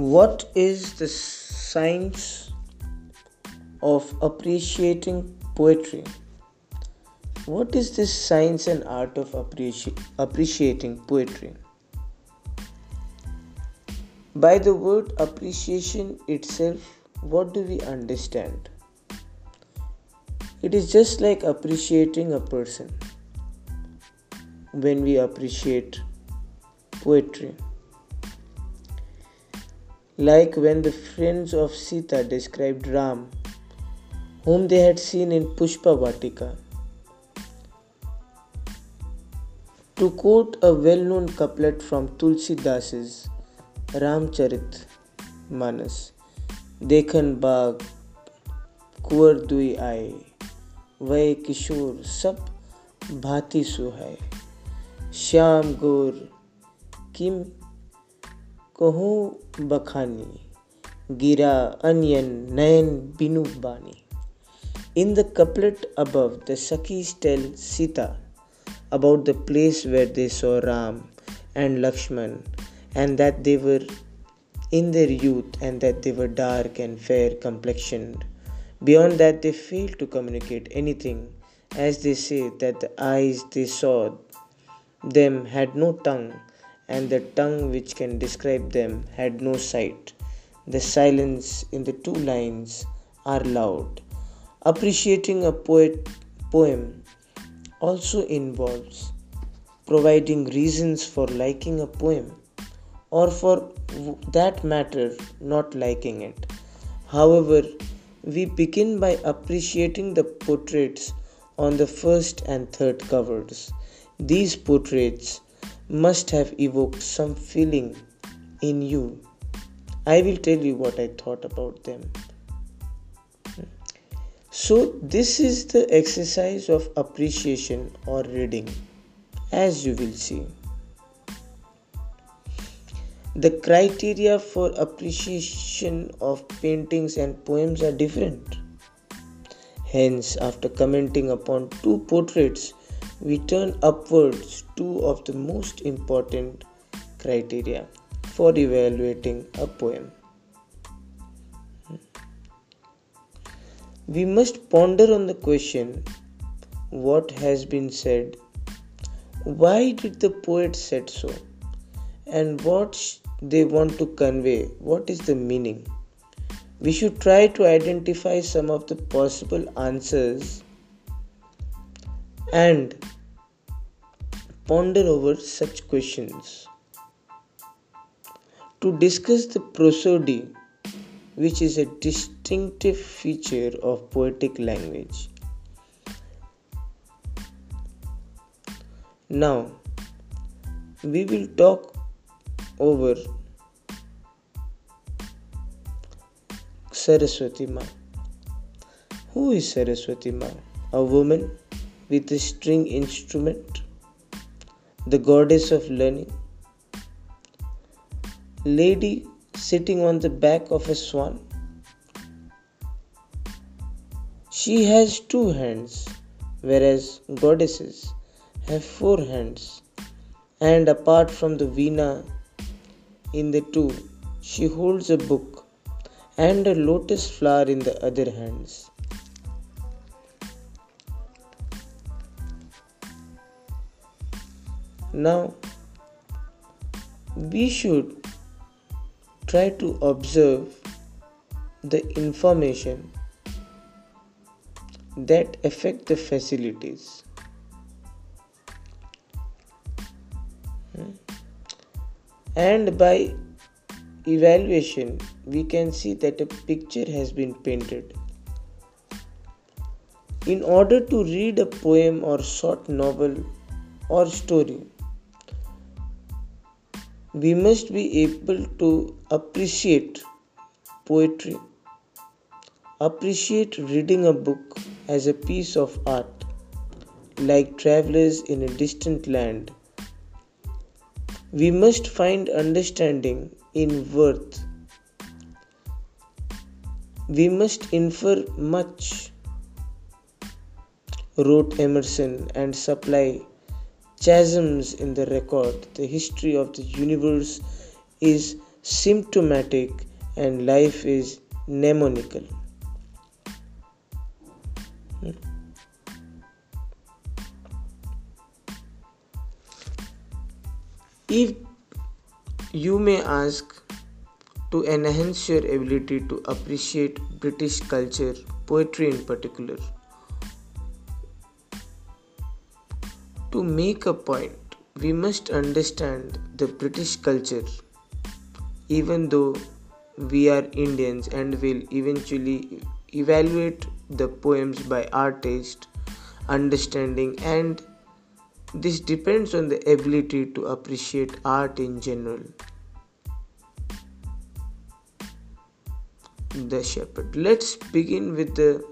What is the science of appreciating poetry? What is this science and art of appreci- appreciating poetry? By the word appreciation itself, what do we understand? It is just like appreciating a person when we appreciate poetry. Like when the friends of Sita described Ram, whom they had seen in Pushpa Vatika. To quote a well known couplet from Tulsi Das's Ramcharit Manas, देखन बाग कुंवर दुई आए वह किशोर सब भांति सुहाए श्याम गोर किम कहो बखानी gira onion nayan binubani. in the couplet above the Sakhis tell sita about the place where they saw ram and lakshman and that they were in their youth and that they were dark and fair complexioned. Beyond that, they fail to communicate anything, as they say that the eyes they saw them had no tongue and the tongue which can describe them had no sight. The silence in the two lines are loud. Appreciating a poet poem also involves providing reasons for liking a poem or for that matter not liking it. However, we begin by appreciating the portraits on the first and third covers. These portraits must have evoked some feeling in you. I will tell you what I thought about them. So, this is the exercise of appreciation or reading, as you will see. The criteria for appreciation of paintings and poems are different. Hence, after commenting upon two portraits, we turn upwards two of the most important criteria for evaluating a poem. We must ponder on the question what has been said, why did the poet said so, and what they want to convey, what is the meaning. We should try to identify some of the possible answers and ponder over such questions. To discuss the prosody which is a distinctive feature of poetic language. Now, we will talk over Saraswati Ma. Who is Saraswati Ma? A woman with a string instrument, the goddess of learning, lady sitting on the back of a swan. She has two hands, whereas goddesses have four hands. And apart from the veena in the two, she holds a book and a lotus flower in the other hands. Now, we should try to observe the information that affect the facilities. Hmm. And by evaluation we can see that a picture has been painted. In order to read a poem or short novel or story we must be able to appreciate poetry, appreciate reading a book as a piece of art, like travelers in a distant land. We must find understanding in worth. We must infer much, wrote Emerson, and supply chasms in the record. The history of the universe is symptomatic, and life is mnemonical. If you may ask to enhance your ability to appreciate British culture, poetry in particular, to make a point, we must understand the British culture, even though we are Indians and will eventually evaluate the poems by our taste, understanding, and this depends on the ability to appreciate art in general. The Shepherd. Let's begin with the